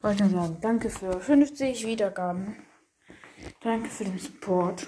wollte nur sagen, danke für 50 Wiedergaben. Danke für den Support.